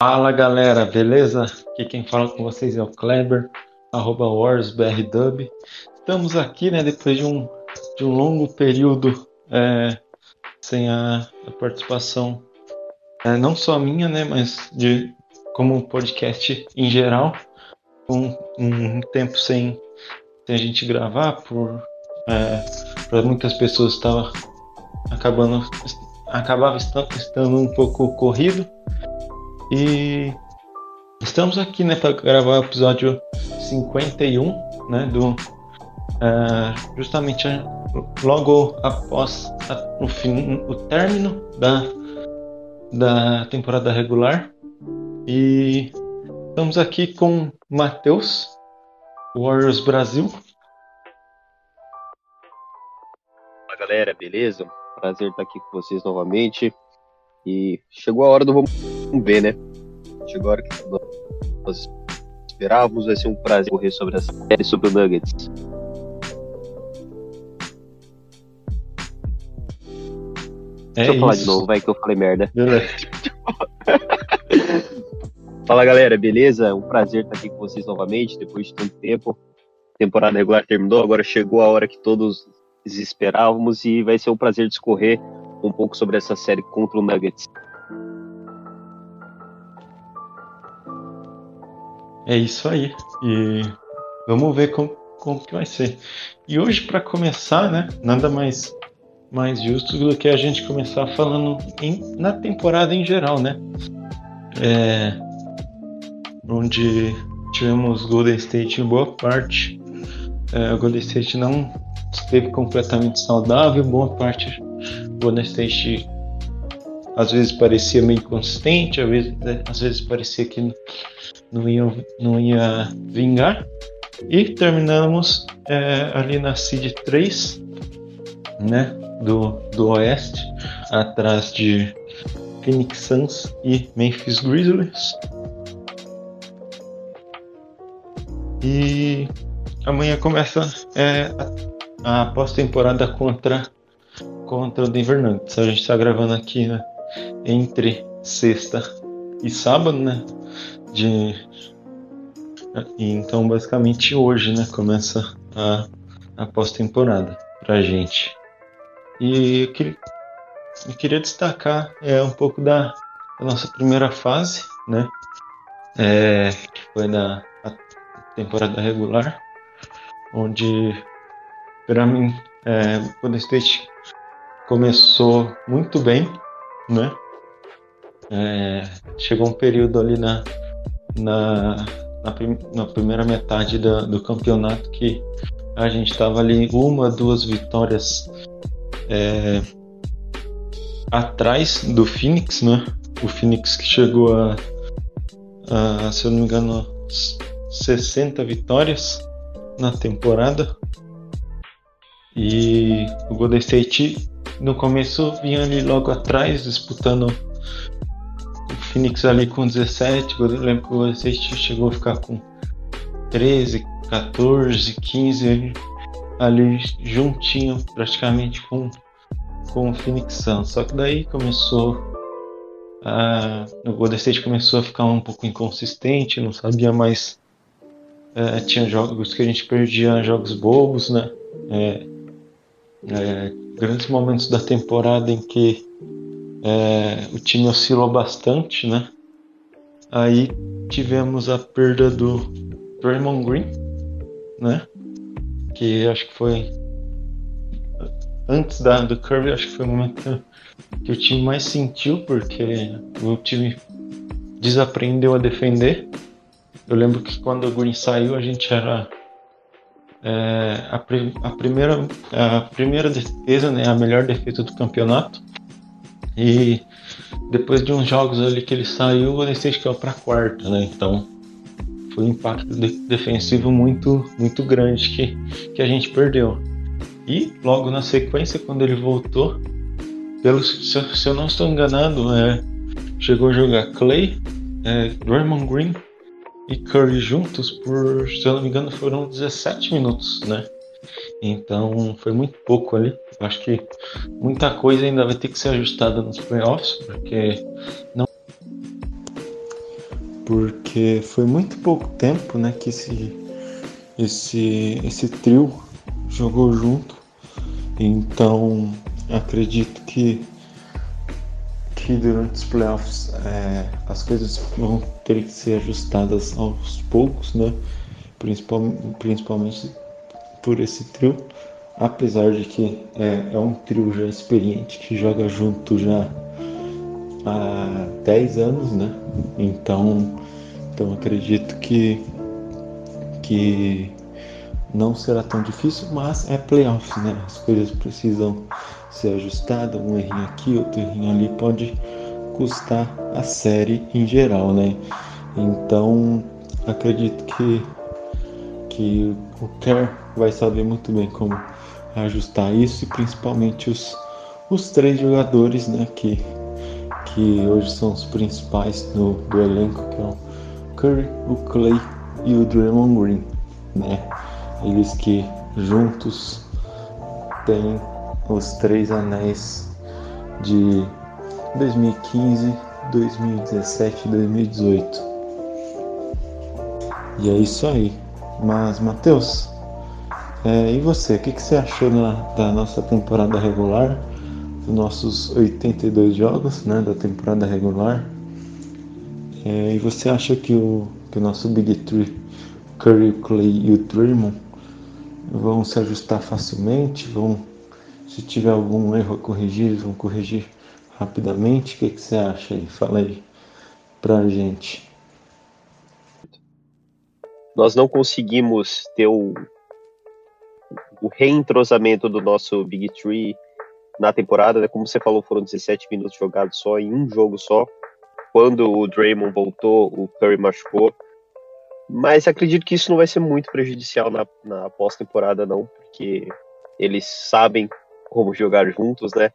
Fala galera, beleza? Aqui quem fala com vocês é o Kleber, arroba WarsBRDub. Estamos aqui, né, depois de um, de um longo período é, sem a, a participação, é, não só minha, né, mas de como podcast em geral, um, um tempo sem, sem a gente gravar, por é, para muitas pessoas estava acabando acabava estando um pouco corrido e estamos aqui né, para gravar o episódio 51 né, do, uh, justamente logo após a, o, fim, o término da, da temporada regular. E estamos aqui com Matheus, Warriors Brasil. Fala galera, beleza? Prazer estar aqui com vocês novamente. E chegou a hora do vamos ver, né? Chegou a hora que nós esperávamos. Vai ser um prazer correr sobre essa série sobre o Nuggets. É Deixa eu isso. falar de novo, vai que eu falei merda. Fala galera, beleza? É um prazer estar aqui com vocês novamente, depois de tanto tempo. A temporada regular terminou, agora chegou a hora que todos esperávamos e vai ser um prazer discorrer um pouco sobre essa série contra o Nuggets. É isso aí. E vamos ver como, como que vai ser. E hoje, para começar, né, nada mais, mais justo do que a gente começar falando em, na temporada em geral, né? É, onde tivemos Golden State em boa parte. É, o Golden State não esteve completamente saudável, boa parte Golden State às vezes parecia meio inconsistente, às vezes, né, às vezes parecia que não ia, não ia vingar. E terminamos é, ali na Seed 3, né, do, do Oeste, atrás de Phoenix Suns e Memphis Grizzlies. E amanhã começa é, a, a pós-temporada contra contra o Denver Nuggets. A gente está gravando aqui né, entre sexta e sábado, né? De... Então, basicamente hoje, né? Começa a, a pós-temporada pra gente. E eu queria, eu queria destacar é, um pouco da, da nossa primeira fase, né? É, que foi da temporada regular, onde para mim é, o Golden State começou muito bem, né? É, chegou um período ali na, na, na, prim, na primeira metade da, do campeonato que a gente estava ali uma, duas vitórias é, atrás do Phoenix, né? O Phoenix que chegou a, a, se eu não me engano, 60 vitórias na temporada. E o Golden State no começo vinha ali logo atrás, disputando Phoenix ali com 17. Eu lembro que o State chegou a ficar com 13, 14, 15 ali juntinho praticamente com, com o Phoenix Suns. Só que daí começou a, o Golden State começou a ficar um pouco inconsistente, não sabia mais. É, tinha jogos que a gente perdia jogos bobos, né? É, é, grandes momentos da temporada em que é, o time oscilou bastante, né? Aí tivemos a perda do Draymond Green, né? Que acho que foi antes da, do Curry, acho que foi o momento que o time mais sentiu, porque o time desaprendeu a defender. Eu lembro que quando o Green saiu, a gente era é, a, a, primeira, a primeira defesa, né, a melhor defesa do campeonato. E depois de uns jogos ali que ele saiu, Golden State caiu para quarta, né? Então foi um impacto de, defensivo muito, muito grande que, que a gente perdeu. E logo na sequência, quando ele voltou, pelo, se, se eu não estou enganado, é, chegou a jogar Clay, é, Draymond Green e Curry juntos por, se eu não me engano, foram 17 minutos, né? Então foi muito pouco ali. Acho que muita coisa ainda vai ter que ser ajustada nos playoffs, porque não. porque foi muito pouco tempo, né, que esse esse esse trio jogou junto. Então, acredito que que durante os playoffs é, as coisas vão ter que ser ajustadas aos poucos, né? Principal, principalmente por esse trio, apesar de que é, é um trio já experiente que joga junto já há 10 anos, né? Então, então acredito que, que não será tão difícil, mas é playoffs, né? As coisas precisam ser ajustadas, um errinho aqui, outro errinho ali pode custar a série em geral, né? Então acredito que, que o Kerr vai saber muito bem como ajustar isso e principalmente os, os três jogadores né, que, que hoje são os principais do, do elenco, que é o Curry, o Clay e o Draymond Green, né? Eles que juntos têm os três anéis de 2015, 2017 e 2018. E é isso aí. Mas, Matheus, é, e você? O que, que você achou da, da nossa temporada regular? Dos nossos 82 jogos né, da temporada regular? É, e você acha que o, que o nosso Big Three, Curry, Clay e o Draymond, vão se ajustar facilmente? Vão, se tiver algum erro a corrigir, eles vão corrigir rapidamente? O que, que você acha aí? Fala aí pra gente nós não conseguimos ter o, o reentrosamento do nosso Big Tree na temporada, né? Como você falou, foram 17 minutos jogados só em um jogo só. Quando o Draymond voltou, o Curry machucou. Mas acredito que isso não vai ser muito prejudicial na, na pós-temporada, não, porque eles sabem como jogar juntos, né?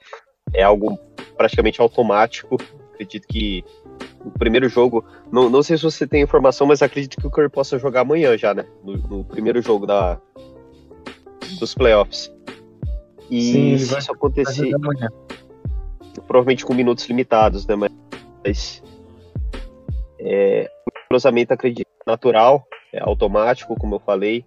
É algo praticamente automático. Acredito que o primeiro jogo. Não, não sei se você tem informação, mas acredito que o Curry possa jogar amanhã já, né? No, no primeiro jogo da, dos playoffs. E Sim, se vai, isso acontecer. Provavelmente com minutos limitados, né? Mas. É, o cruzamento acredito natural, é automático, como eu falei.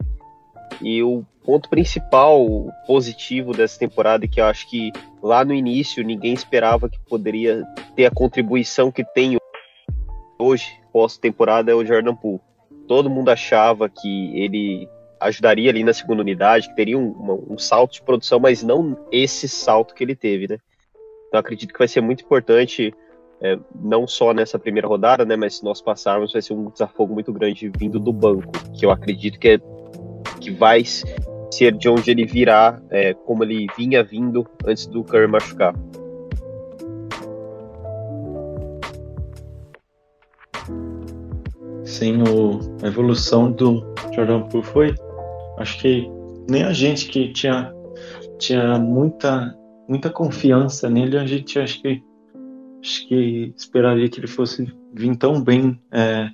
E o ponto principal positivo dessa temporada, que eu acho que lá no início ninguém esperava que poderia ter a contribuição que tem hoje, pós-temporada, é o Jordan Poole. Todo mundo achava que ele ajudaria ali na segunda unidade, que teria um, um, salto de produção, mas não esse salto que ele teve, né? Então acredito que vai ser muito importante, é, não só nessa primeira rodada, né? Mas se nós passarmos, vai ser um desafogo muito grande vindo do banco, que eu acredito que, é, que vai ser de onde ele virá, é, como ele vinha vindo antes do Curry machucar. Sim, o, a evolução do Jordan Poole foi. Acho que nem a gente que tinha, tinha muita, muita confiança nele, a gente acho que, acho que esperaria que ele fosse vir tão bem, é,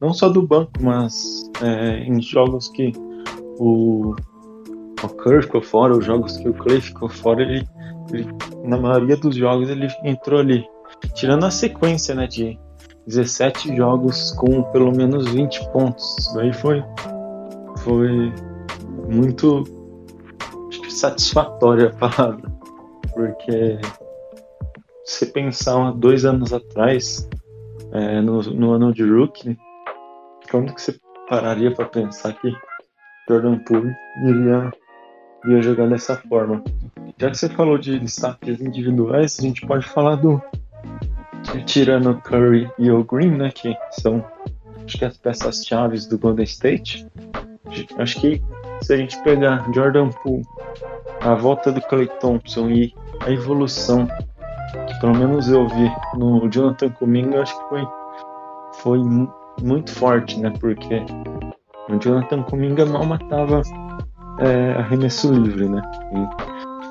não só do banco, mas é, em jogos que o, o Curry ficou fora, os jogos que o Clay ficou fora, ele, ele, na maioria dos jogos ele entrou ali. Tirando a sequência né, de 17 jogos com pelo menos 20 pontos. Isso daí foi, foi muito satisfatória a palavra. Porque se pensar dois anos atrás, é, no, no ano de rookie, quando que você pararia para pensar que Jordan Poole iria, iria jogar dessa forma? Já que você falou de destaques individuais, a gente pode falar do tirando Curry e o Green, né, que são acho que as peças chaves do Golden State. Acho que se a gente pegar Jordan Poole, a volta do Clay Thompson e a evolução que pelo menos eu vi no Jonathan Kuminga, acho que foi foi muito forte, né? Porque o Jonathan Kuminga mal matava é, arremesso livre, né?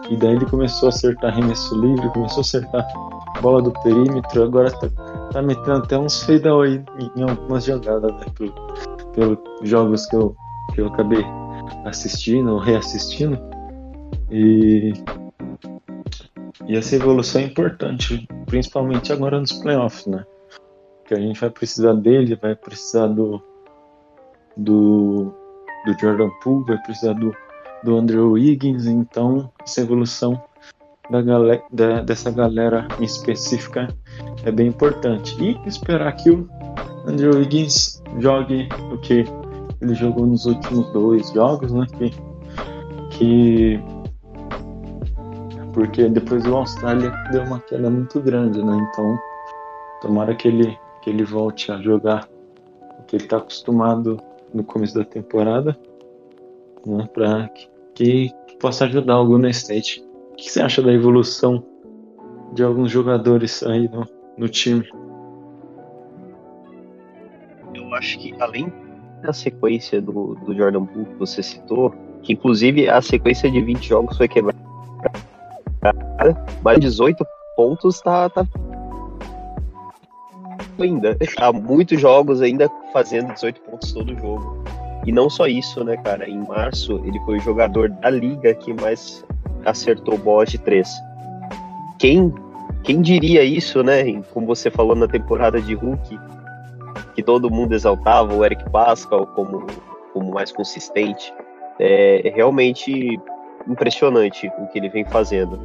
E, e daí ele começou a acertar arremesso livre, começou a acertar bola do perímetro, agora tá, tá metendo até uns fadeaway em, em algumas jogadas, né? Pelos jogos que eu, que eu acabei assistindo ou reassistindo. E, e essa evolução é importante, principalmente agora nos playoffs, né? que a gente vai precisar dele, vai precisar do do, do Jordan Poole, vai precisar do, do Andrew Wiggins, então essa evolução da galera, da, dessa galera em específica é bem importante. E esperar que o Andrew Wiggins jogue o que ele jogou nos últimos dois jogos, né? Que, que porque depois o Austrália deu uma queda muito grande, né? Então tomara que ele que ele volte a jogar o que ele está acostumado no começo da temporada, né? Para que, que, possa ajudar o Golden State. O que você acha da evolução de alguns jogadores aí no, no time? Eu acho que além da sequência do, do Jordan Poole que você citou, que inclusive a sequência de 20 jogos foi quebrada, mas 18 pontos tá, tá ainda. Há muitos jogos ainda fazendo 18 pontos todo jogo. E não só isso, né, cara? Em março, ele foi o jogador da liga que mais acertou bolas de três. Quem, quem diria isso, né? Como você falou na temporada de Hulk, que todo mundo exaltava o Eric Pascal como, como mais consistente. É realmente impressionante o que ele vem fazendo.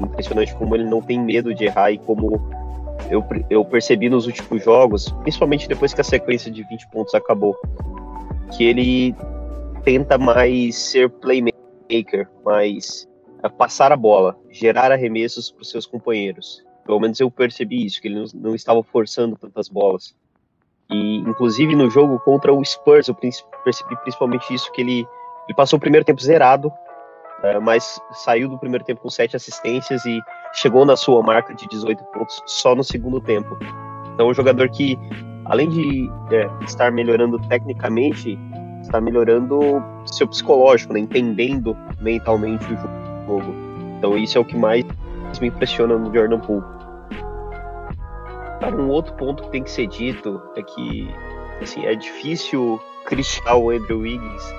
Impressionante como ele não tem medo de errar e como eu, eu percebi nos últimos jogos, principalmente depois que a sequência de 20 pontos acabou, que ele tenta mais ser playmaker, mais é, passar a bola, gerar arremessos para os seus companheiros. Pelo menos eu percebi isso, que ele não estava forçando tantas bolas. E, inclusive, no jogo contra o Spurs, eu percebi principalmente isso, que ele, ele passou o primeiro tempo zerado, é, mas saiu do primeiro tempo com sete assistências e chegou na sua marca de 18 pontos só no segundo tempo. Então, um jogador que, além de é, estar melhorando tecnicamente, está melhorando seu psicológico, né, entendendo mentalmente o jogo. Então, isso é o que mais me impressiona no Jordan Poole. Um outro ponto que tem que ser dito é que assim, é difícil criticar o Andrew Wiggins,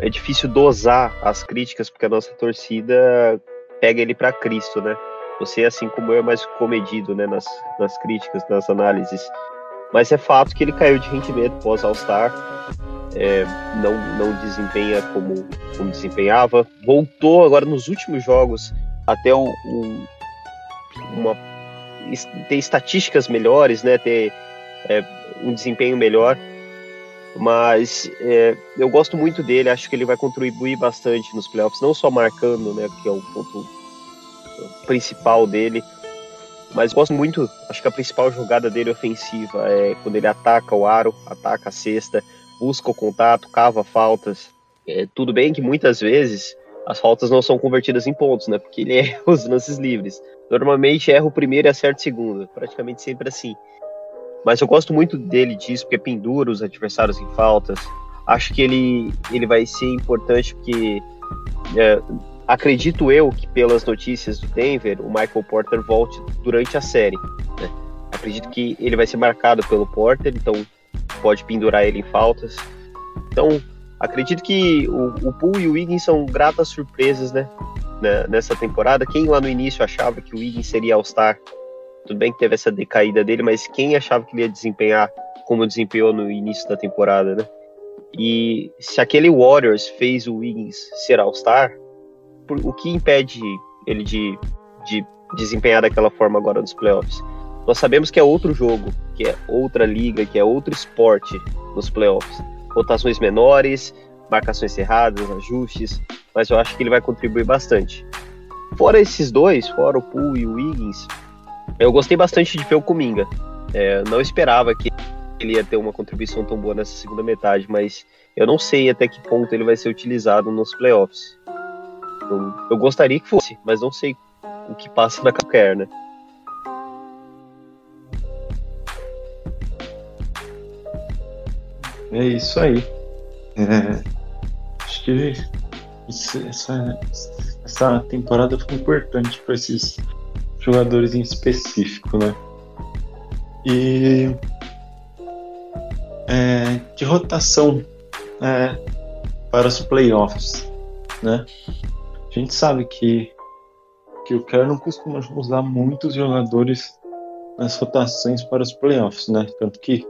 é difícil dosar as críticas, porque a nossa torcida pega ele para Cristo, né? Você, assim como eu, é mais comedido né, nas, nas críticas, nas análises. Mas é fato que ele caiu de rendimento pós All-Star, é, não, não desempenha como, como desempenhava. Voltou agora nos últimos jogos até um, um, uma ter estatísticas melhores, né? Ter é, um desempenho melhor. Mas é, eu gosto muito dele, acho que ele vai contribuir bastante nos playoffs, não só marcando, né? Que é o ponto principal dele. Mas gosto muito, acho que a principal jogada dele ofensiva é quando ele ataca o aro, ataca a cesta, busca o contato, cava faltas. É, tudo bem que muitas vezes as faltas não são convertidas em pontos, né? Porque ele erra os lances livres. Normalmente erra o primeiro e acerta o segundo, praticamente sempre assim. Mas eu gosto muito dele disso, porque pendura os adversários em faltas. Acho que ele, ele vai ser importante porque é, acredito eu que pelas notícias do Denver, o Michael Porter volte durante a série. Né? Acredito que ele vai ser marcado pelo Porter, então pode pendurar ele em faltas. Então Acredito que o, o Poole e o Wiggins são gratas surpresas, né? Nessa temporada. Quem lá no início achava que o Wiggins seria All-Star? Tudo bem que teve essa decaída dele, mas quem achava que ele ia desempenhar como desempenhou no início da temporada, né? E se aquele Warriors fez o Wiggins ser All-Star, o que impede ele de, de desempenhar daquela forma agora nos playoffs? Nós sabemos que é outro jogo, que é outra liga, que é outro esporte nos playoffs rotações menores, marcações erradas, ajustes, mas eu acho que ele vai contribuir bastante. Fora esses dois, fora o Poole e o Wiggins, eu gostei bastante de ver o. É, não esperava que ele ia ter uma contribuição tão boa nessa segunda metade, mas eu não sei até que ponto ele vai ser utilizado nos playoffs. Eu, eu gostaria que fosse, mas não sei o que passa na qualquer, né? É isso aí. É, acho que isso, essa, essa temporada foi importante para esses jogadores em específico, né? E é, de rotação é, para os playoffs, né? A gente sabe que, que o Kerr não costuma usar muitos jogadores as rotações para os playoffs, né? Tanto que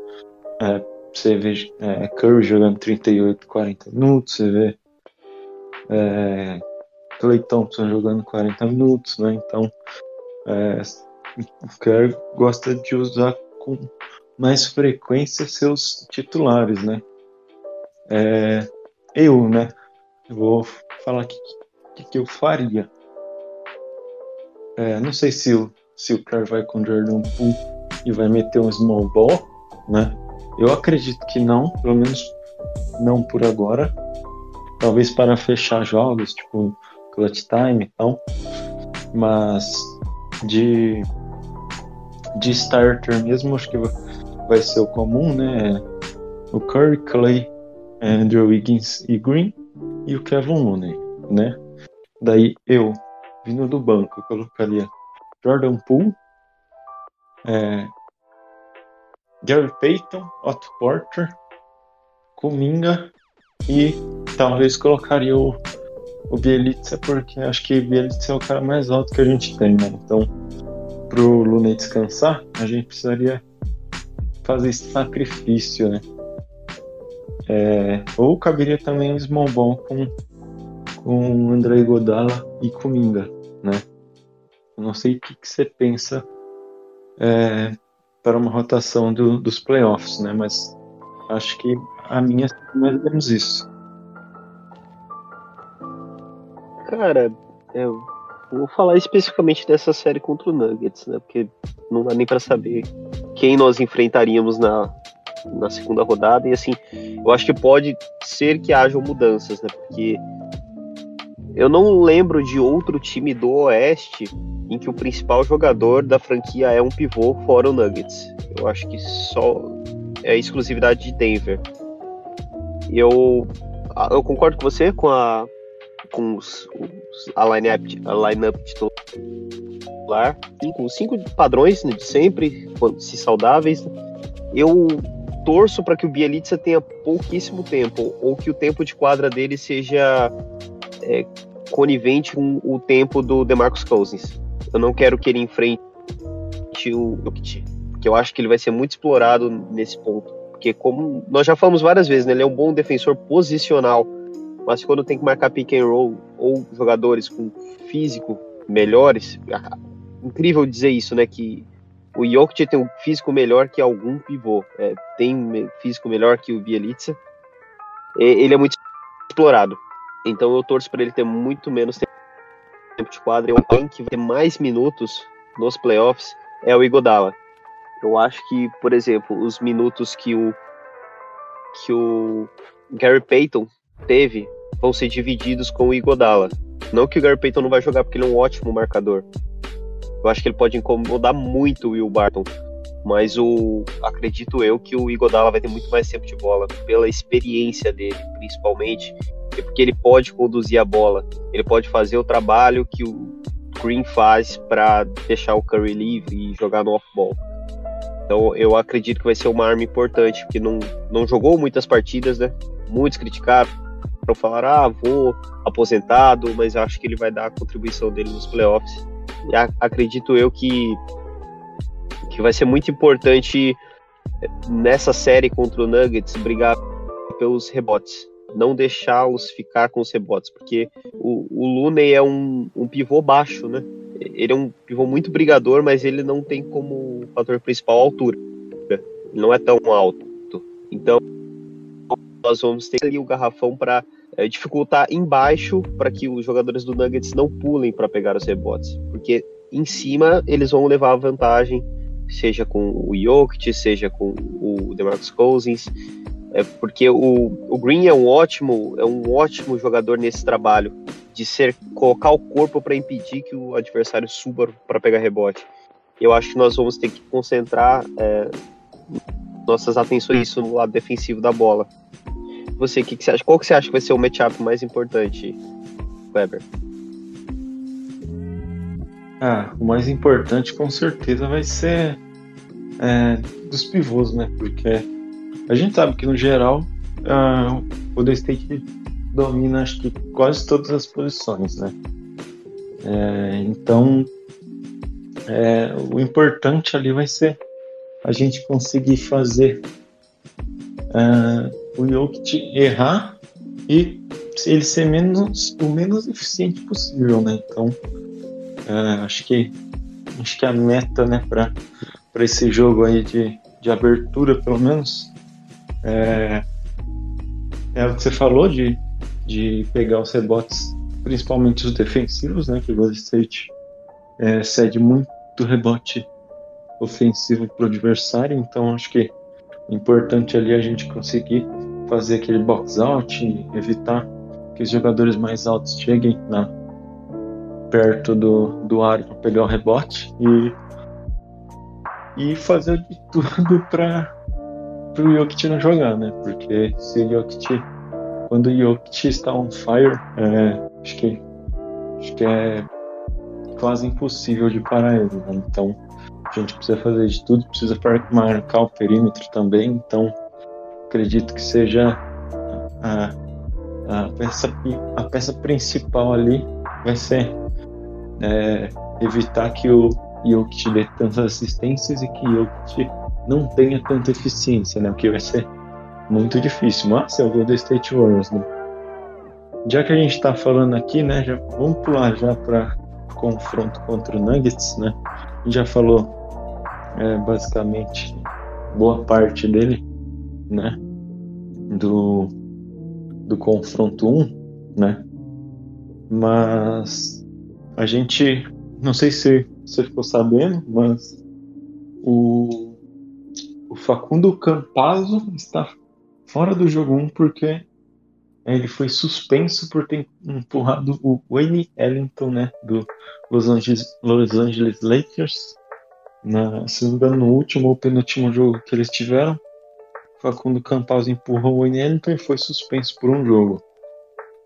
é, você vê é, Curry jogando 38, 40 minutos, você vê é, Clay Thompson jogando 40 minutos, né? Então, é, o Curry gosta de usar com mais frequência seus titulares, né? É, eu, né? Eu vou falar o que, que, que, eu faria. É, não sei se o, se o Curry vai com Jordan Poole e vai meter um small ball, né? Eu acredito que não, pelo menos não por agora. Talvez para fechar jogos, tipo clutch time e tal. Mas de, de starter mesmo, acho que vai ser o comum, né? O Curry, Clay, Andrew Wiggins e Green e o Kevin Looney, né? Daí eu, vindo do banco, eu colocaria Jordan Poole, é, Gary Payton, Otto Porter, Kuminga e talvez colocaria o, o Bielitsa, porque acho que Bielitsa é o cara mais alto que a gente tem, né? Então, pro Luna descansar, a gente precisaria fazer esse sacrifício, né? É, ou caberia também o Small Ball com, com André Godala e Kuminga, né? Não sei o que, que você pensa é, para uma rotação do, dos playoffs, né? Mas acho que a minha é mais ou menos isso. Cara, eu vou falar especificamente dessa série contra o Nuggets, né? Porque não dá nem para saber quem nós enfrentaríamos na, na segunda rodada. E assim, eu acho que pode ser que hajam mudanças, né? Porque eu não lembro de outro time do Oeste em que o principal jogador da franquia é um pivô fora o Nuggets. Eu acho que só é a exclusividade de Denver. E eu, eu concordo com você com a com os, os, a line-up line titular, com os cinco padrões né, de sempre, se saudáveis. Eu torço para que o Bielitsa tenha pouquíssimo tempo, ou que o tempo de quadra dele seja é, conivente com o tempo do DeMarcus Cousins. Eu não quero que ele enfrente o Jokic, porque eu acho que ele vai ser muito explorado nesse ponto. Porque como nós já falamos várias vezes, né, ele é um bom defensor posicional, mas quando tem que marcar pick and roll ou jogadores com físico melhores, ah, incrível dizer isso, né, que o Jokic tem um físico melhor que algum pivô, é, tem físico melhor que o Bielitsa, ele é muito explorado. Então eu torço para ele ter muito menos tempo de quadra. E alguém que vai ter mais minutos nos playoffs é o Igodala. Eu acho que, por exemplo, os minutos que o que o Gary Payton teve vão ser divididos com o Igodala. Não que o Gary Payton não vai jogar porque ele é um ótimo marcador. Eu acho que ele pode incomodar muito o Will Barton. Mas o acredito eu que o Igodala vai ter muito mais tempo de bola pela experiência dele, principalmente, porque ele pode conduzir a bola, ele pode fazer o trabalho que o Green faz para deixar o Curry livre e jogar no off-ball. Então eu acredito que vai ser uma arma importante, porque não, não jogou muitas partidas, né? Muitos criticaram para falar, ah, vou aposentado, mas acho que ele vai dar a contribuição dele nos playoffs. E a, acredito eu que, que vai ser muito importante nessa série contra o Nuggets brigar pelos rebotes não deixá-los ficar com os rebotes, porque o, o Looney é um, um pivô baixo, né? Ele é um pivô muito brigador, mas ele não tem como fator principal a altura. Ele não é tão alto. Então, nós vamos ter ali o garrafão para é, dificultar embaixo para que os jogadores do Nuggets não pulem para pegar os rebotes, porque em cima eles vão levar a vantagem, seja com o Jokic, seja com o DeMarcus Cousins, é porque o, o Green é um ótimo é um ótimo jogador nesse trabalho de ser colocar o corpo para impedir que o adversário suba para pegar rebote. Eu acho que nós vamos ter que concentrar é, nossas atenções no lado defensivo da bola. Você, que, que, você acha? Qual que você acha que vai ser o matchup mais importante, Weber? Ah, o mais importante com certeza vai ser é, dos pivôs, né? Porque a gente sabe que no geral uh, o The State domina acho que quase todas as posições, né? É, então é, o importante ali vai ser a gente conseguir fazer uh, o Jokic errar e ele ser menos, o menos eficiente possível, né? Então, uh, acho que acho que a meta, né, para esse jogo aí de, de abertura, pelo menos, é, é o que você falou de, de pegar os rebotes, principalmente os defensivos, né? Que o Golden State é, cede muito rebote ofensivo para o adversário, então acho que é importante ali a gente conseguir fazer aquele box out e evitar que os jogadores mais altos cheguem na, perto do, do aro para pegar o rebote e, e fazer de tudo para o Jokic não jogar, né? Porque se Jokic, quando o Jokic está on fire, é, acho que acho que é quase impossível de parar ele. Né? Então a gente precisa fazer de tudo, precisa marcar o perímetro também. Então acredito que seja a, a, peça, a peça principal ali vai ser é, evitar que o Jokic dê tantas assistências e que o Jokic não tenha tanta eficiência, né? O que vai ser muito difícil. Mas é o Golden State Warriors, né? Já que a gente está falando aqui, né? Já, vamos pular já para confronto contra o Nuggets, né? Já falou é, basicamente boa parte dele, né? Do, do confronto 1, né? Mas a gente, não sei se você ficou sabendo, mas o, o Facundo Campazzo está fora do jogo 1 porque ele foi suspenso por ter empurrado o Wayne Ellington, né, do Los Angeles, Los Angeles Lakers, na, se não me engano, no último ou penúltimo jogo que eles tiveram. Facundo Campazzo empurrou o Wayne Ellington e foi suspenso por um jogo.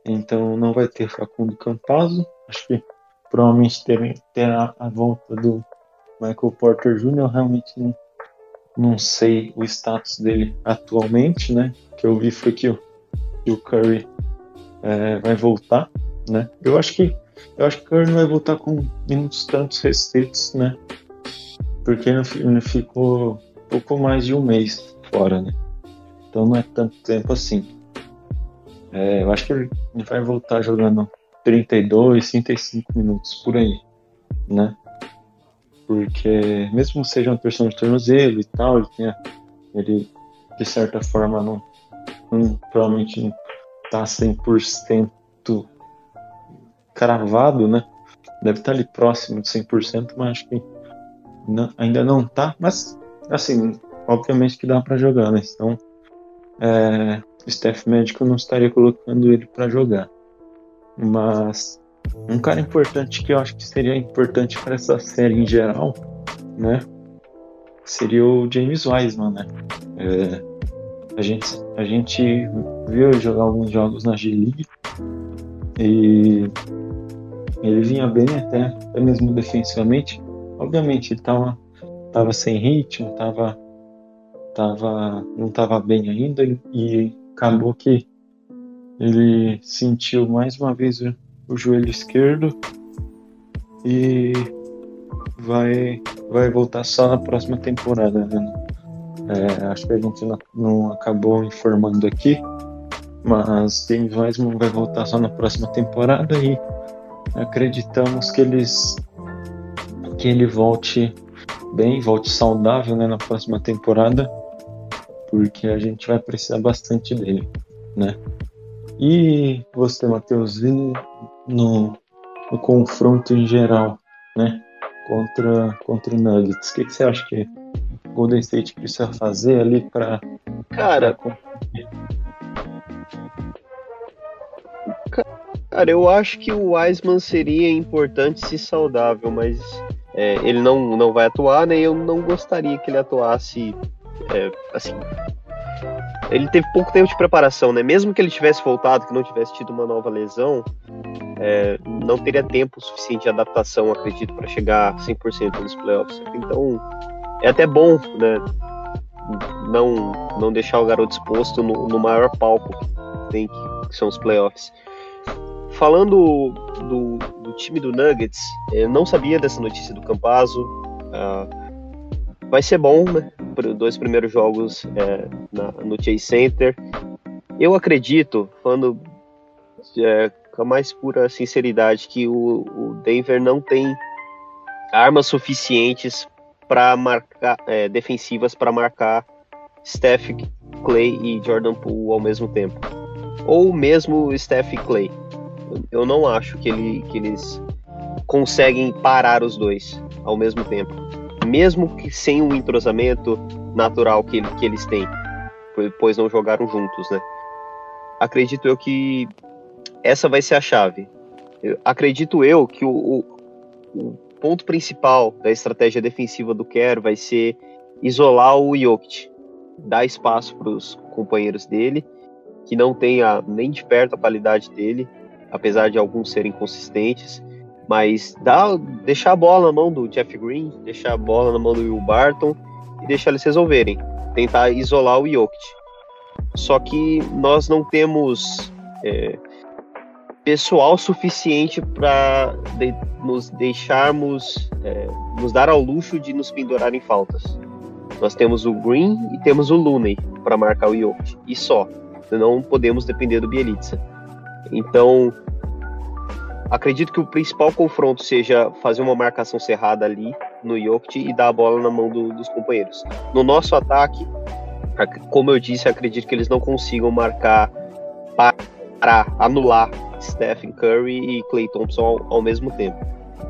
Então não vai ter Facundo Campazzo. Acho que provavelmente terá a volta do Michael Porter Jr. Realmente não, não sei o status dele atualmente, né? O que eu vi foi que o, que o Curry é, vai voltar, né? Eu acho que eu acho que o Curry não vai voltar com minutos tantos restritos, né? Porque ele ficou pouco mais de um mês fora, né? Então não é tanto tempo assim. É, eu acho que ele vai voltar jogando 32, 35 minutos por aí, né? Porque mesmo que seja uma pessoa de tornozelo e tal, ele, tenha, ele de certa forma não, não provavelmente não tá 100% cravado, né? Deve estar tá ali próximo de 100%, mas acho que não, ainda não tá. Mas, assim, obviamente que dá para jogar, né? Então, é, o staff médico não estaria colocando ele para jogar. Mas um cara importante que eu acho que seria importante para essa série em geral, né? Seria o James Wiseman, né? É, a, gente, a gente viu ele jogar alguns jogos na G-League e ele vinha bem até, até mesmo defensivamente. Obviamente ele tava, tava sem ritmo, tava, tava, não tava bem ainda e, e acabou que ele sentiu mais uma vez o, o joelho esquerdo e vai, vai voltar só na próxima temporada. Né? É, acho que a gente não, não, acabou informando aqui, mas James Wiseman vai voltar só na próxima temporada e acreditamos que eles que ele volte bem, volte saudável né, na próxima temporada, porque a gente vai precisar bastante dele, né? E você, Matheus, no, no confronto em geral, né? Contra, contra o Nuggets. O que, que você acha que o Golden State precisa fazer ali para. Cara. Cara, eu acho que o Wiseman seria importante se saudável, mas é, ele não, não vai atuar, né? Eu não gostaria que ele atuasse é, assim ele teve pouco tempo de preparação, né? Mesmo que ele tivesse voltado, que não tivesse tido uma nova lesão, é, não teria tempo suficiente de adaptação, acredito, para chegar 100% nos playoffs. Então, é até bom, né? Não, não deixar o garoto exposto no, no maior palco que tem, que são os playoffs. falando do, do, time do Nuggets, eu não sabia dessa notícia do Campazo. Uh, vai ser bom, né? Dois primeiros jogos é, na, no Chase Center. Eu acredito, falando é, com a mais pura sinceridade, que o, o Denver não tem armas suficientes para marcar é, defensivas para marcar Steph, Clay e Jordan Poole ao mesmo tempo, ou mesmo Steph Clay. Eu não acho que, ele, que eles conseguem parar os dois ao mesmo tempo, mesmo que sem o entrosamento natural que, que eles têm, pois não jogaram juntos, né? Acredito eu que essa vai ser a chave. Eu, acredito eu que o, o, o ponto principal da estratégia defensiva do Kerr vai ser isolar o Jokic, dar espaço para os companheiros dele, que não tenha nem de perto a qualidade dele, apesar de alguns serem consistentes, mas dá, deixar a bola na mão do Jeff Green, deixar a bola na mão do Will Barton e deixar eles resolverem, tentar isolar o Jokic. Só que nós não temos é, pessoal suficiente para de, nos deixarmos, é, nos dar ao luxo de nos pendurar em faltas. Nós temos o Green e temos o Looney para marcar o Jokic, e só. Não podemos depender do Bielitsa. Então, acredito que o principal confronto seja fazer uma marcação cerrada ali no Jokic e dar a bola na mão do, dos companheiros. No nosso ataque, como eu disse, acredito que eles não consigam marcar para anular Stephen Curry e Clay Thompson ao, ao mesmo tempo.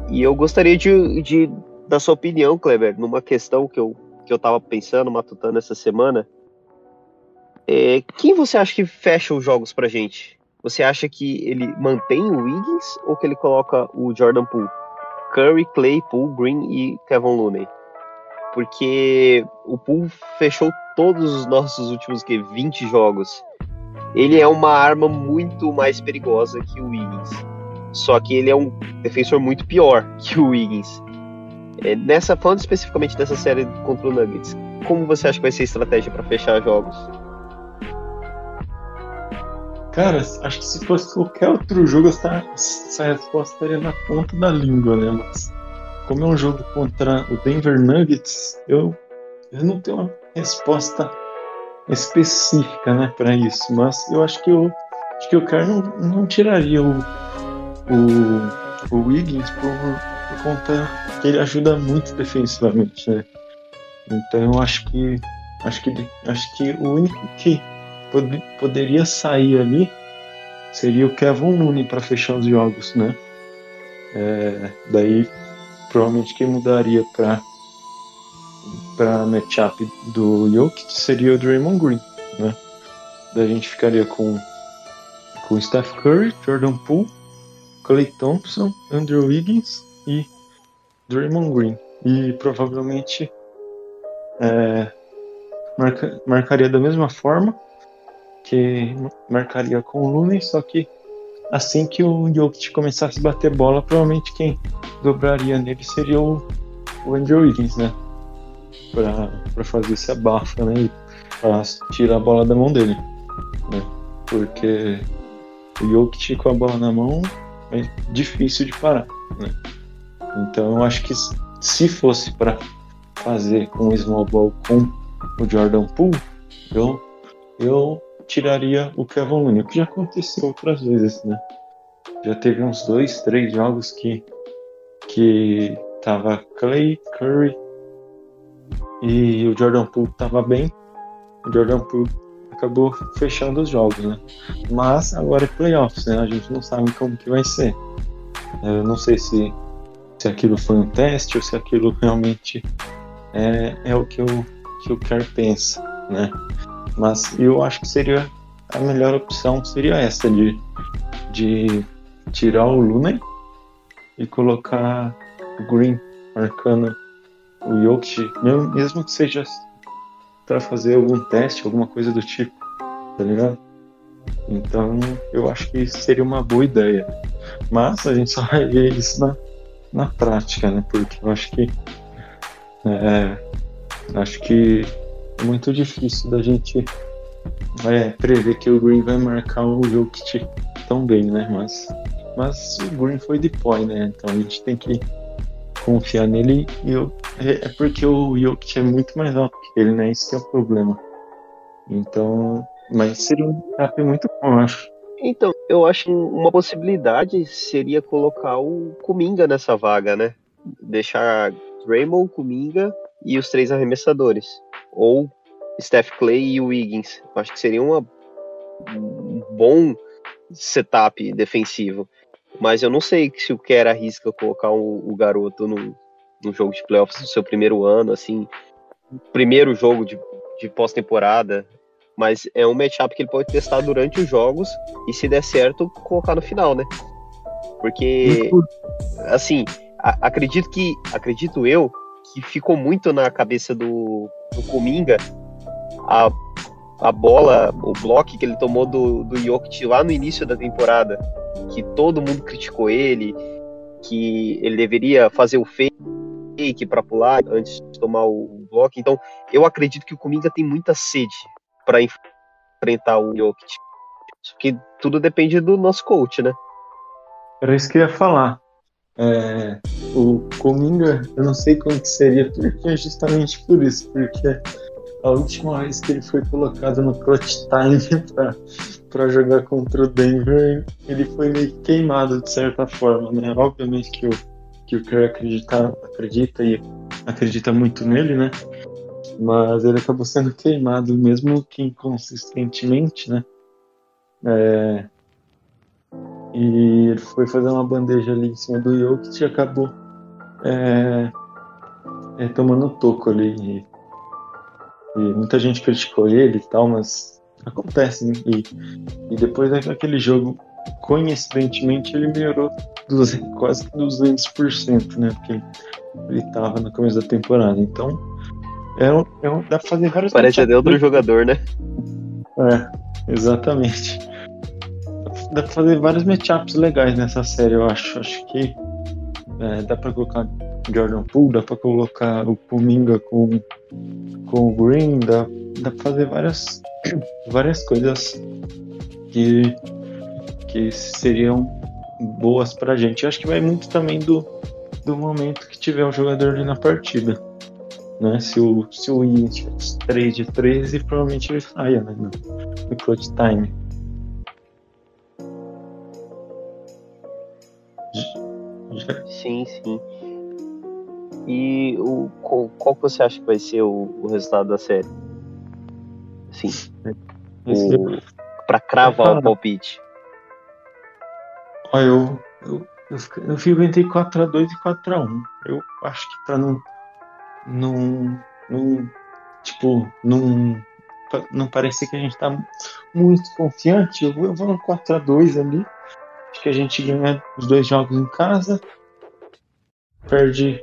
E eu gostaria de, de, da sua opinião, Kleber, numa questão que eu, que eu tava pensando, matutando essa semana. É, quem você acha que fecha os jogos pra gente? Você acha que ele mantém o Wiggins ou que ele coloca o Jordan Poole? Curry, Clay, Poole, Green e Kevin Looney. Porque o Poole fechou todos os nossos últimos que 20 jogos ele é uma arma muito mais perigosa que o Wiggins. Só que ele é um defensor muito pior que o Wiggins. É, nessa falando especificamente dessa série contra o Nuggets, como você acha que vai ser a estratégia para fechar jogos? Cara, acho que se fosse qualquer outro jogo, essa, essa resposta estaria na ponta da língua, né? Mas como é um jogo contra o Denver Nuggets, eu, eu não tenho uma resposta específica, né, para isso. Mas eu acho que eu acho que o cara não, não tiraria o, o, o Wiggins por, por conta que ele ajuda muito defensivamente, né? Então eu acho que acho que acho que o único que pod, poderia sair ali seria o Kevin Looney para fechar os jogos, né? É, daí provavelmente quem mudaria para para matchup do Jokic seria o Draymond Green, né? Daí a gente ficaria com com Steph Curry, Jordan Poole, Clay Thompson, Andrew Wiggins e Draymond Green. E provavelmente é, marca, marcaria da mesma forma que marcaria com o Looney, só que assim que o Jokic começasse a bater bola, provavelmente quem dobraria nele seria o, o Andrew Wiggins, né? para fazer esse abafa, né? Pra tirar a bola da mão dele. Né? Porque o Jokic com a bola na mão é difícil de parar. Né? Então eu acho que se fosse para fazer um small ball com o Jordan Poole, eu, eu tiraria o Kevin Looney, o que já aconteceu outras vezes, né? Já teve uns dois, três jogos que que tava Clay, Curry e o Jordan Poole estava bem. O Jordan Poole acabou fechando os jogos, né? Mas agora é playoffs, né? A gente não sabe como que vai ser. Eu não sei se, se aquilo foi um teste ou se aquilo realmente é, é o que o que o Kerr pensa, né? Mas eu acho que seria a melhor opção seria essa de, de tirar o Looney e colocar o Green marcando o Jokic, mesmo que seja para fazer algum teste, alguma coisa do tipo, tá ligado? Então eu acho que seria uma boa ideia. Mas a gente só vai ver isso na, na prática, né? Porque eu acho que é, acho que muito difícil da gente é, prever que o Green vai marcar o Jokic tão bem, né? Mas Mas o Green foi depois, né? Então a gente tem que confiar nele. E eu, é, é porque o Jokic é muito mais alto que ele, né? Isso que é o problema. Então, mas seria um cap muito bom, eu acho. Então, eu acho uma possibilidade seria colocar o Kuminga nessa vaga, né? Deixar Raymond, Kuminga e os três arremessadores. Ou Steph Clay e Wiggins. Eu acho que seria uma, um bom setup defensivo. Mas eu não sei se o Kerr arrisca colocar o, o garoto no, no jogo de playoffs no seu primeiro ano, assim, primeiro jogo de, de pós-temporada. Mas é um matchup que ele pode testar durante os jogos e, se der certo, colocar no final, né? Porque, assim, a, acredito que, acredito eu, que ficou muito na cabeça do, do Cominga a, a bola, o bloco que ele tomou do, do Jokic lá no início da temporada, que todo mundo criticou ele, que ele deveria fazer o fake para pular antes de tomar o bloco. Então, eu acredito que o Kuminga tem muita sede para enfrentar o Jokic. Porque tudo depende do nosso coach, né? Era isso que eu ia falar. É, o Cominga, eu não sei como que seria, porque é justamente por isso, porque a última vez que ele foi colocado no clutch time para jogar contra o Denver, ele foi meio queimado de certa forma, né? Obviamente que o, que o Kerr acredita, acredita e acredita muito nele, né? Mas ele acabou sendo queimado, mesmo que inconsistentemente, né? É, e ele foi fazer uma bandeja ali em cima do Jokic e acabou é, é, tomando toco ali. E muita gente criticou ele e tal, mas acontece, né? E, e depois daquele jogo, coincidentemente, ele melhorou 200, quase 200%, né? Porque ele tava no começo da temporada. Então, é um, é um, dá pra fazer vários. Parece até outro jogador, né? É, exatamente. Dá pra fazer vários matchups legais nessa série, eu acho. Acho que é, dá pra colocar Jordan Poole, dá pra colocar o Puminga com, com o Green, dá, dá pra fazer várias, várias coisas que, que seriam boas pra gente. Eu acho que vai muito também do, do momento que tiver o jogador ali na partida. Né? Se o, se o Ian tiver 3 de 13, provavelmente ele saia né? no, no clutch time. Sim, sim. E o, qual, qual você acha que vai ser o, o resultado da série? Sim. O, pra cravar o palpite. Olha, eu, eu, eu, eu fico entre 4x2 e 4x1. Eu acho que pra não. Não. não tipo, não. Não parecer que a gente tá muito confiante, eu vou, eu vou no 4x2 ali. Que a gente ganha os dois jogos em casa. Perde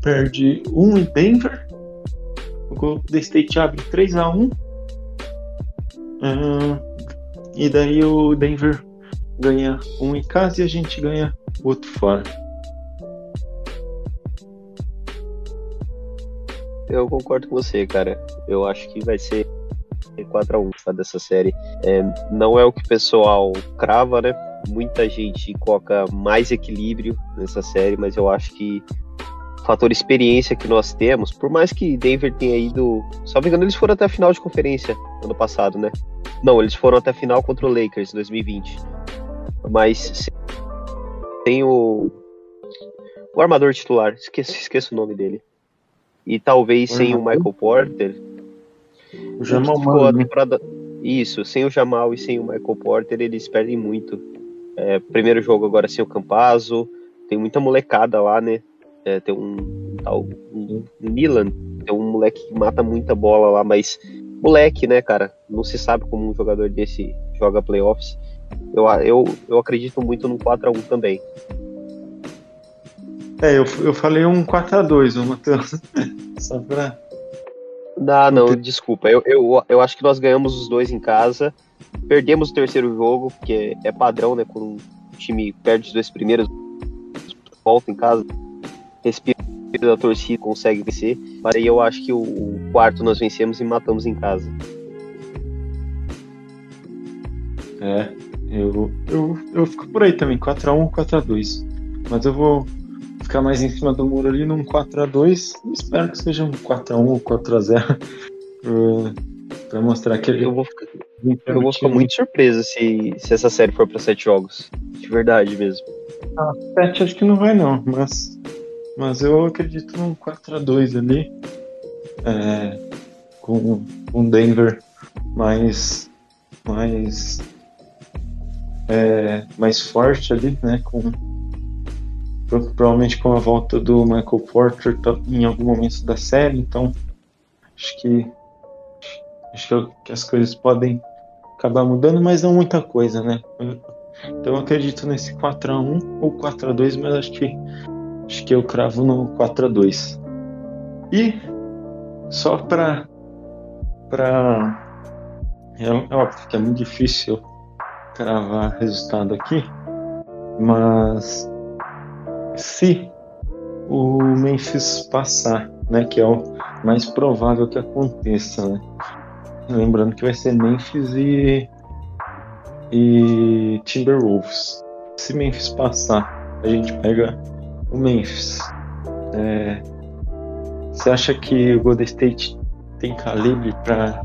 perde 1 em Denver. O Golden State abre 3 a 1 uh, E daí o Denver ganha um em casa e a gente ganha outro fora. Eu concordo com você, cara. Eu acho que vai ser 4 a 1 tá, dessa série. É, não é o que o pessoal crava, né? Muita gente coloca mais equilíbrio nessa série, mas eu acho que fator experiência que nós temos, por mais que Denver tenha ido. Só me engano, eles foram até a final de conferência ano passado, né? Não, eles foram até a final contra o Lakers em 2020. Mas tem o. O armador titular, esqueço, esqueço o nome dele. E talvez sem o Michael Porter. O Jamal Murray. Temporada... Isso, sem o Jamal e sem o Michael Porter, eles perdem muito. É, primeiro jogo agora sem o Campazzo. Tem muita molecada lá, né? É, tem um tal um, um Milan, tem um moleque que mata muita bola lá, mas moleque, né, cara? Não se sabe como um jogador desse joga playoffs. Eu, eu, eu acredito muito no 4x1 também. É, eu, eu falei um 4x2, Matheus. Só pra. Não, não, desculpa. Eu, eu, eu acho que nós ganhamos os dois em casa. Perdemos o terceiro jogo, porque é padrão, né? Quando um time perde os dois primeiros, volta em casa respira da torcida, consegue vencer. Mas aí eu acho que o, o quarto nós vencemos e matamos em casa. É, Eu, eu, eu fico por aí também, 4x1, 4x2. Mas eu vou ficar mais em cima do muro ali num 4x2. Espero que seja um 4x1 ou 4x0. pra mostrar que ele. Eu vou ficar, eu vou ficar muito surpreso se, se essa série for pra 7 jogos. De verdade mesmo. Ah, 7 acho que não vai não, mas. Mas eu acredito num 4x2 ali. É, com, com Denver mais. mais é, mais forte ali, né? Com, provavelmente com a volta do Michael Porter em algum momento da série, então acho que acho que as coisas podem acabar mudando, mas não muita coisa, né? Então eu acredito nesse 4 a 1 ou 4 a 2, mas acho que acho que eu cravo no 4 a 2. E só para para é, é óbvio que é muito difícil cravar resultado aqui, mas se o Memphis passar, né, que é o mais provável que aconteça, né? Lembrando que vai ser Memphis e, e Timberwolves. Se Memphis passar, a gente pega o Memphis. É, você acha que o Golden State tem calibre para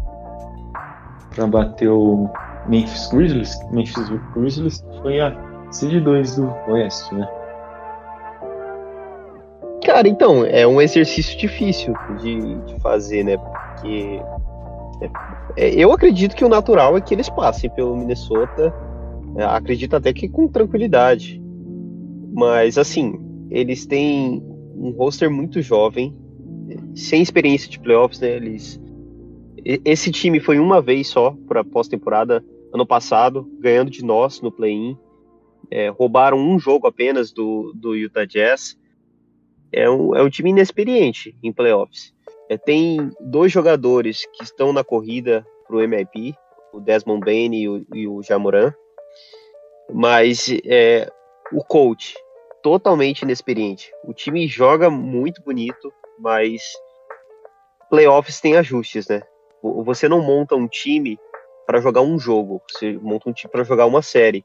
para bater o Memphis Grizzlies. Memphis Grizzlies foi a seed 2 do Oeste, né? Cara, então, é um exercício difícil de, de fazer, né? Porque eu acredito que o natural é que eles passem pelo Minnesota. É, acredito até que com tranquilidade. Mas, assim, eles têm um roster muito jovem, sem experiência de playoffs, né? Eles esse time foi uma vez só para pós-temporada ano passado, ganhando de nós no play-in. É, roubaram um jogo apenas do, do Utah Jazz. É um, é um time inexperiente em playoffs. É, tem dois jogadores que estão na corrida para o MIP, o Desmond Bain e o, e o Jamoran. Mas é, o coach, totalmente inexperiente. O time joga muito bonito, mas playoffs tem ajustes, né? Você não monta um time para jogar um jogo, você monta um time para jogar uma série.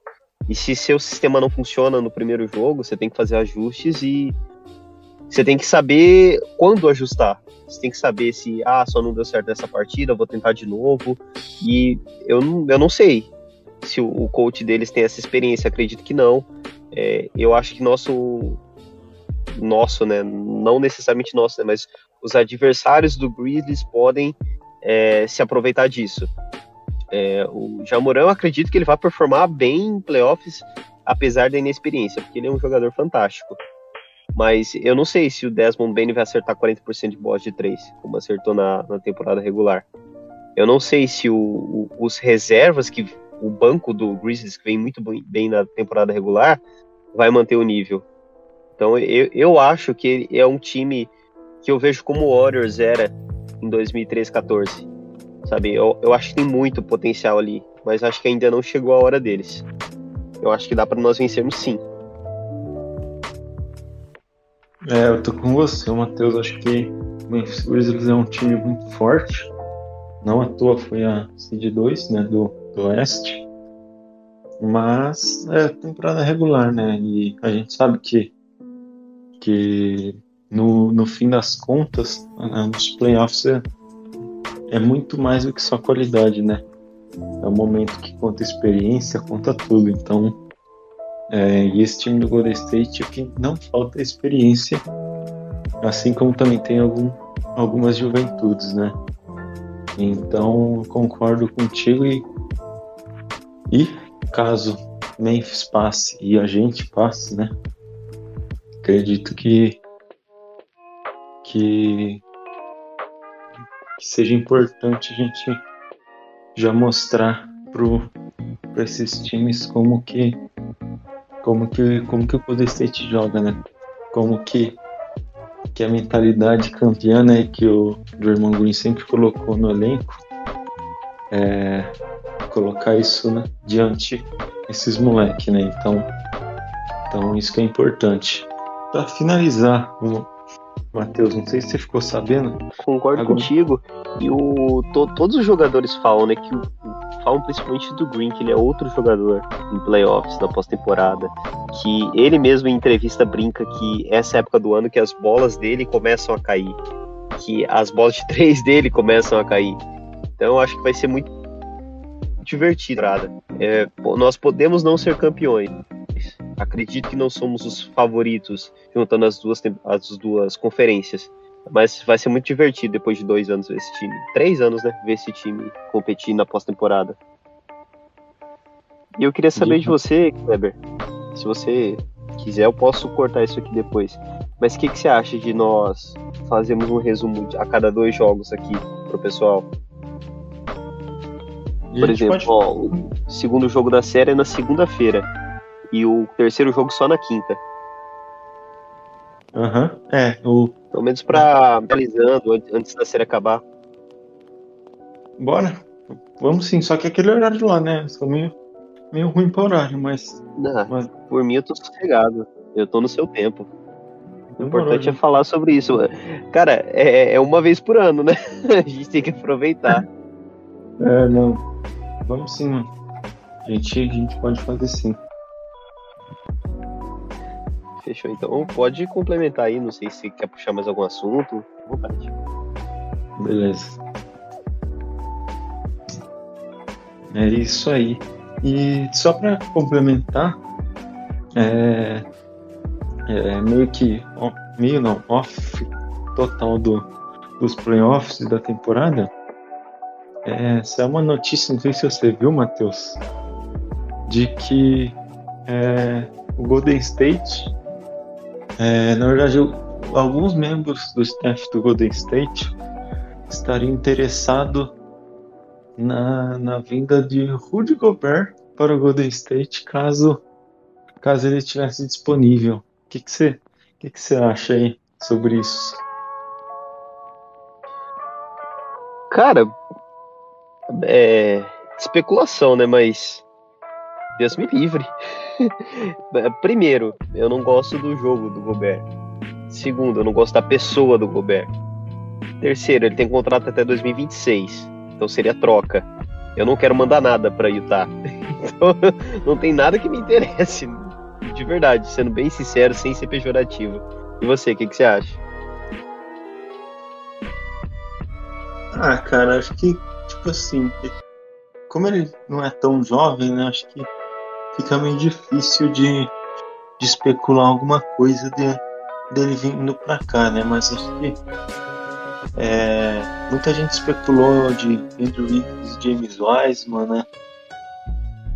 E se seu sistema não funciona no primeiro jogo, você tem que fazer ajustes e você tem que saber quando ajustar. Você tem que saber se, ah, só não deu certo nessa partida, vou tentar de novo. E eu não, eu não sei se o, coach deles tem essa experiência, acredito que não. É, eu acho que nosso, nosso, né, não necessariamente nosso, né, mas os adversários do Grizzlies podem é, se aproveitar disso. É, o Jamoran, eu acredito que ele vai performar bem em playoffs, apesar da inexperiência, porque ele é um jogador fantástico. Mas eu não sei se o Desmond Bain vai acertar 40% de bolas de 3, como acertou na, na temporada regular. Eu não sei se o, o, os reservas, que o banco do Grizzlies, que vem muito bem na temporada regular, vai manter o nível. Então eu, eu acho que é um time que eu vejo como o Warriors era em 2013, 14. Sabe, eu, eu acho que tem muito potencial ali, mas acho que ainda não chegou a hora deles. Eu acho que dá para nós vencermos sim. É, eu tô com você, Matheus. Acho que o Memphis Grizzlies é um time muito forte. Não à toa foi a seed 2, né, do, do Oeste. Mas é temporada regular, né? E a gente sabe que, que no, no fim das contas, né, nos playoffs é, é muito mais do que só qualidade, né? É o momento que conta experiência, conta tudo. Então, é, e esse time do Golden State que não falta experiência, assim como também tem algum, algumas juventudes, né? Então, concordo contigo e, e caso Memphis passe e a gente passe, né? Acredito que que, que seja importante a gente já mostrar para esses times como que como que como que o Golden State joga, né? Como que que a mentalidade campeã, né, que o Draymond Green sempre colocou no elenco, é, colocar isso né, diante esses moleques, né? Então, então isso que é importante. Para finalizar, Matheus, não sei se você ficou sabendo. Concordo Agora... contigo. E o, to, todos os jogadores falam, né, que o, falam principalmente do Green, que ele é outro jogador em playoffs, na pós-temporada, que ele mesmo em entrevista brinca que essa é época do ano que as bolas dele começam a cair, que as bolas de três dele começam a cair. Então acho que vai ser muito divertido. É, nós podemos não ser campeões. Acredito que não somos os favoritos, juntando as duas, as duas conferências. Mas vai ser muito divertido depois de dois anos ver esse time. Três anos, né? Ver esse time competir na pós-temporada. E eu queria saber de você, Kleber. Se você quiser, eu posso cortar isso aqui depois. Mas o que, que você acha de nós fazermos um resumo a cada dois jogos aqui pro pessoal? Por exemplo, pode... ó, o segundo jogo da série é na segunda-feira. E o terceiro jogo só na quinta. Aham, uhum. é. O... Pelo menos pra analisando antes da série acabar. Bora. Vamos sim, só que aquele horário lá, né? Sou meio, meio ruim para horário, mas... Não, mas... Por mim eu tô sossegado. Eu tô no seu tempo. O importante é falar sobre isso. Cara, é, é uma vez por ano, né? a gente tem que aproveitar. É, não. Vamos sim, mano. A gente, a gente pode fazer sim. Fechou. Então pode complementar aí, não sei se quer puxar mais algum assunto. Vontade. Beleza. É isso aí. E só para complementar, é, é meio que meio não off total do, dos playoffs da temporada. É, essa é uma notícia, não sei se você viu, Matheus, de que é, o Golden State é, na verdade, alguns membros do staff do Golden State estariam interessados na, na vinda de Rudy Gobert para o Golden State caso, caso ele estivesse disponível. O que, que, você, que, que você acha aí sobre isso? Cara, é especulação, né? Mas Deus me livre. Primeiro, eu não gosto do jogo do Gobert. Segundo, eu não gosto da pessoa do Gobert. Terceiro, ele tem contrato até 2026. Então seria troca. Eu não quero mandar nada para Utah. Então não tem nada que me interesse. De verdade, sendo bem sincero, sem ser pejorativo. E você, o que, que você acha? Ah, cara, acho que, tipo assim, como ele não é tão jovem, né? Acho que fica meio difícil de, de especular alguma coisa de, dele vindo pra cá, né? Mas acho que é, muita gente especulou de Andrew Wiggins James Wiseman, né?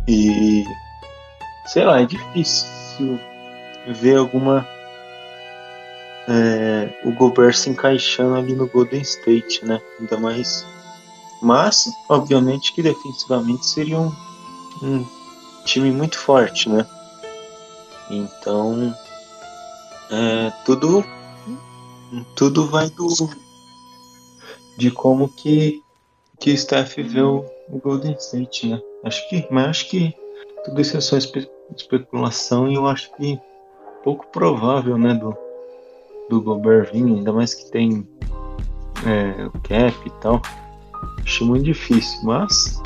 E sei lá, é difícil ver alguma é, o Gobert se encaixando ali no Golden State, né? Ainda mais. Mas, obviamente, que defensivamente seria um, um time muito forte, né? Então, é, tudo tudo vai do de como que que o staff vê o, o Golden State, né? Acho que, mas acho que tudo isso é só espe especulação e eu acho que pouco provável, né, do do Gobert vir, ainda mais que tem é, o cap e tal. Acho muito difícil, mas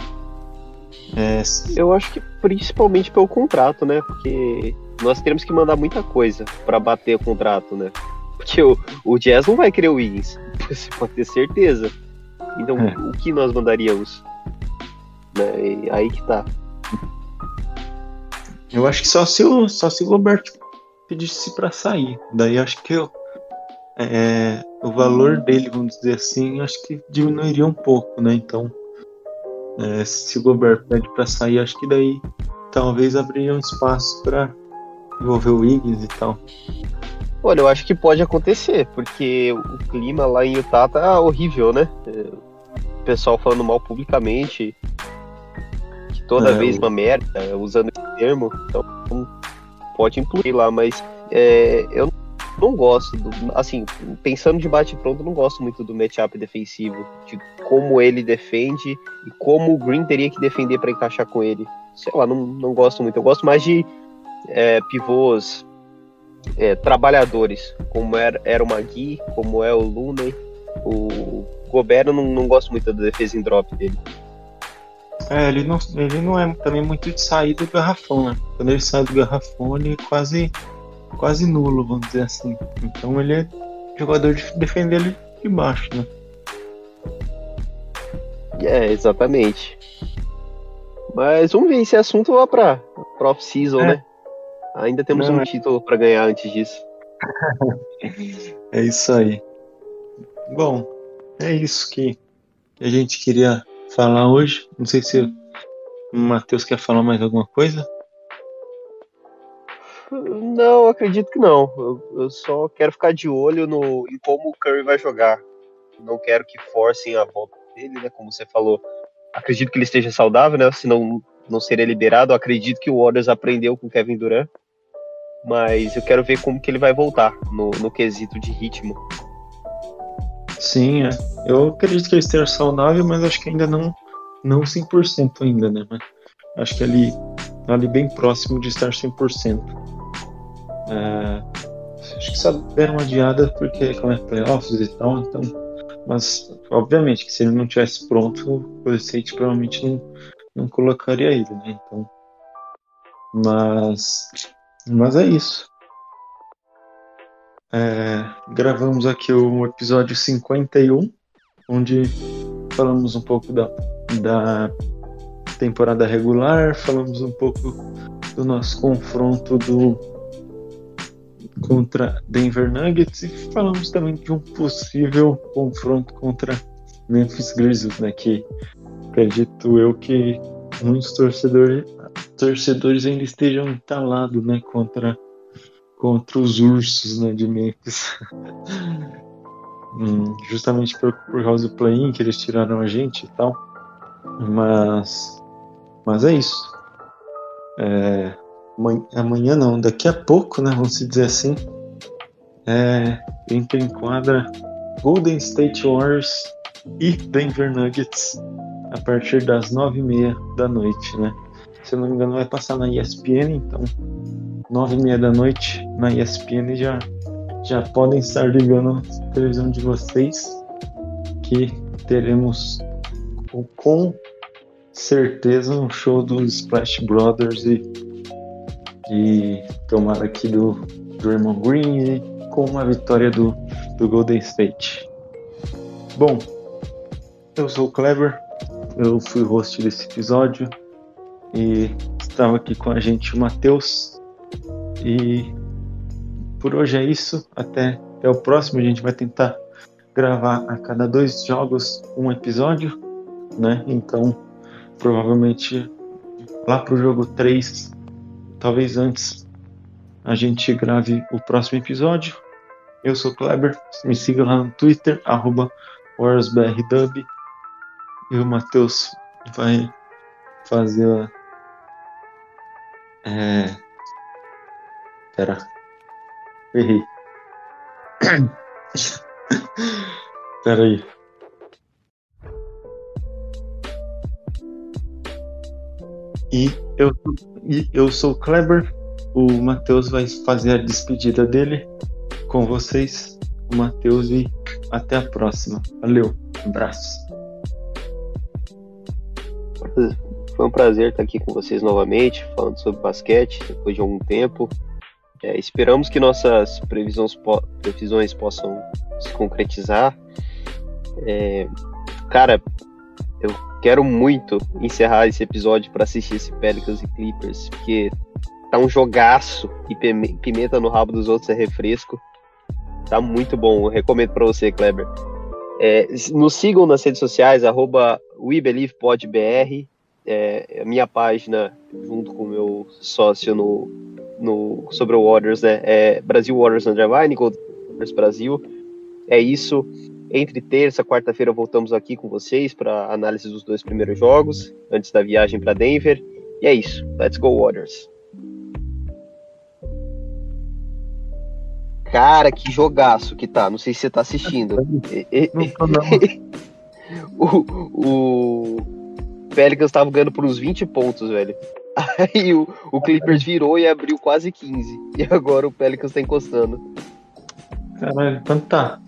é... Eu acho que principalmente pelo contrato, né? Porque nós teremos que mandar muita coisa para bater o contrato, né? Porque o, o Jazz não vai querer o Wiggins, você pode ter certeza. Então, é. o que nós mandaríamos? Né? aí que tá. Eu acho que só se o, só se o Gobert pedisse para sair. Daí acho que eu, é, o valor dele, vamos dizer assim, acho que diminuiria um pouco, né? Então, é, se o Gobert pede para sair, acho que daí talvez abriria um espaço para envolver o Wiggins e tal. Olha, eu acho que pode acontecer, porque o clima lá em Utah tá horrível, né? O pessoal falando mal publicamente, que toda é, vez uma merda, usando esse termo, então pode incluir lá, mas é, eu não gosto, do, assim, pensando de bate-pronto, não gosto muito do matchup defensivo, de como ele defende e como o Green teria que defender para encaixar com ele. Sei lá, não, não gosto muito. Eu gosto mais de é, pivôs é, trabalhadores, como era, era o Magui, como é o Looney. O Gobert, não, não gosto muito da defesa em drop dele. É, ele não, ele não é também muito de sair do garrafão, né? Quando ele sai do garrafão, ele quase, quase nulo, vamos dizer assim. Então ele é jogador de defender ele de baixo, né? É, exatamente. Mas vamos ver esse assunto lá pra, pra off-season, é. né? Ainda temos não, um é. título para ganhar antes disso. é isso aí. Bom, é isso que a gente queria falar hoje. Não sei se o Matheus quer falar mais alguma coisa. Não, acredito que não. Eu, eu, só quero ficar de olho no, em como o Curry vai jogar. Não quero que forcem a volta dele, né? Como você falou. Acredito que ele esteja saudável, né? Senão não seria liberado. acredito que o Warriors aprendeu com Kevin Durant. Mas eu quero ver como que ele vai voltar no, no quesito de ritmo. Sim, é. eu acredito que ele esteja saudável, mas acho que ainda não, não 100% ainda, né? Mas acho que ali, ali bem próximo de estar 100%. É, acho que só deram uma adiada porque como é playoffs e tal, então. Mas, obviamente, que se ele não tivesse pronto, o Golden State provavelmente não, não colocaria ele, né? Então. Mas. Mas é isso. É, gravamos aqui o episódio 51, onde falamos um pouco da, da temporada regular, falamos um pouco do nosso confronto do contra Denver Nuggets e falamos também de um possível confronto contra Memphis Grizzlies, né, que acredito eu que muitos torcedores, torcedores ainda estejam entalados, né, contra contra os ursos né, de Memphis. hum, justamente por, por causa do play-in que eles tiraram a gente e tal. Mas, mas é isso. É, amanhã não, daqui a pouco, né, vamos dizer assim, é, entra em quadra Golden State Warriors e Denver Nuggets a partir das nove e meia da noite, né? Se eu não me engano, vai passar na ESPN, então nove e meia da noite na ESPN já, já podem estar ligando a televisão de vocês que teremos com certeza um show dos Splash Brothers e, e tomara aqui do Draymond Green com uma vitória do, do Golden State. Bom, eu sou o Kleber, eu fui host desse episódio e estava aqui com a gente o Matheus. E por hoje é isso. Até, até o próximo. A gente vai tentar gravar a cada dois jogos um episódio, né? Então, provavelmente lá pro jogo 3, talvez antes, a gente grave o próximo episódio. Eu sou Kleber, me siga lá no Twitter, arroba WarsBRDub. E o Matheus vai fazer é, Pera. Errei. Pera aí. E eu, eu sou o Kleber. O Matheus vai fazer a despedida dele com vocês. O Matheus e até a próxima. Valeu. Abraço. Foi um prazer estar aqui com vocês novamente, falando sobre basquete, depois de algum tempo. É, esperamos que nossas previsões, previsões possam se concretizar. É, cara, eu quero muito encerrar esse episódio para assistir esse Pelicans e Clippers, porque tá um jogaço e pimenta no rabo dos outros é refresco. Tá muito bom, eu recomendo para você, Kleber. É, nos sigam nas redes sociais, arroba WeBelievePodBR, é, a minha página, junto com o meu sócio no, no, sobre o Warriors, né? É Brasil Warriors Underline, Gold Warriors Brasil. É isso. Entre terça e quarta-feira voltamos aqui com vocês para análise dos dois primeiros jogos, antes da viagem para Denver. E é isso. Let's go Warriors. Cara, que jogaço que tá. Não sei se você tá assistindo. o, o Pelicans tava ganhando por uns 20 pontos, velho. Aí o, o Clippers virou e abriu quase 15. E agora o Pelicans tá encostando. Caralho, quanto tá?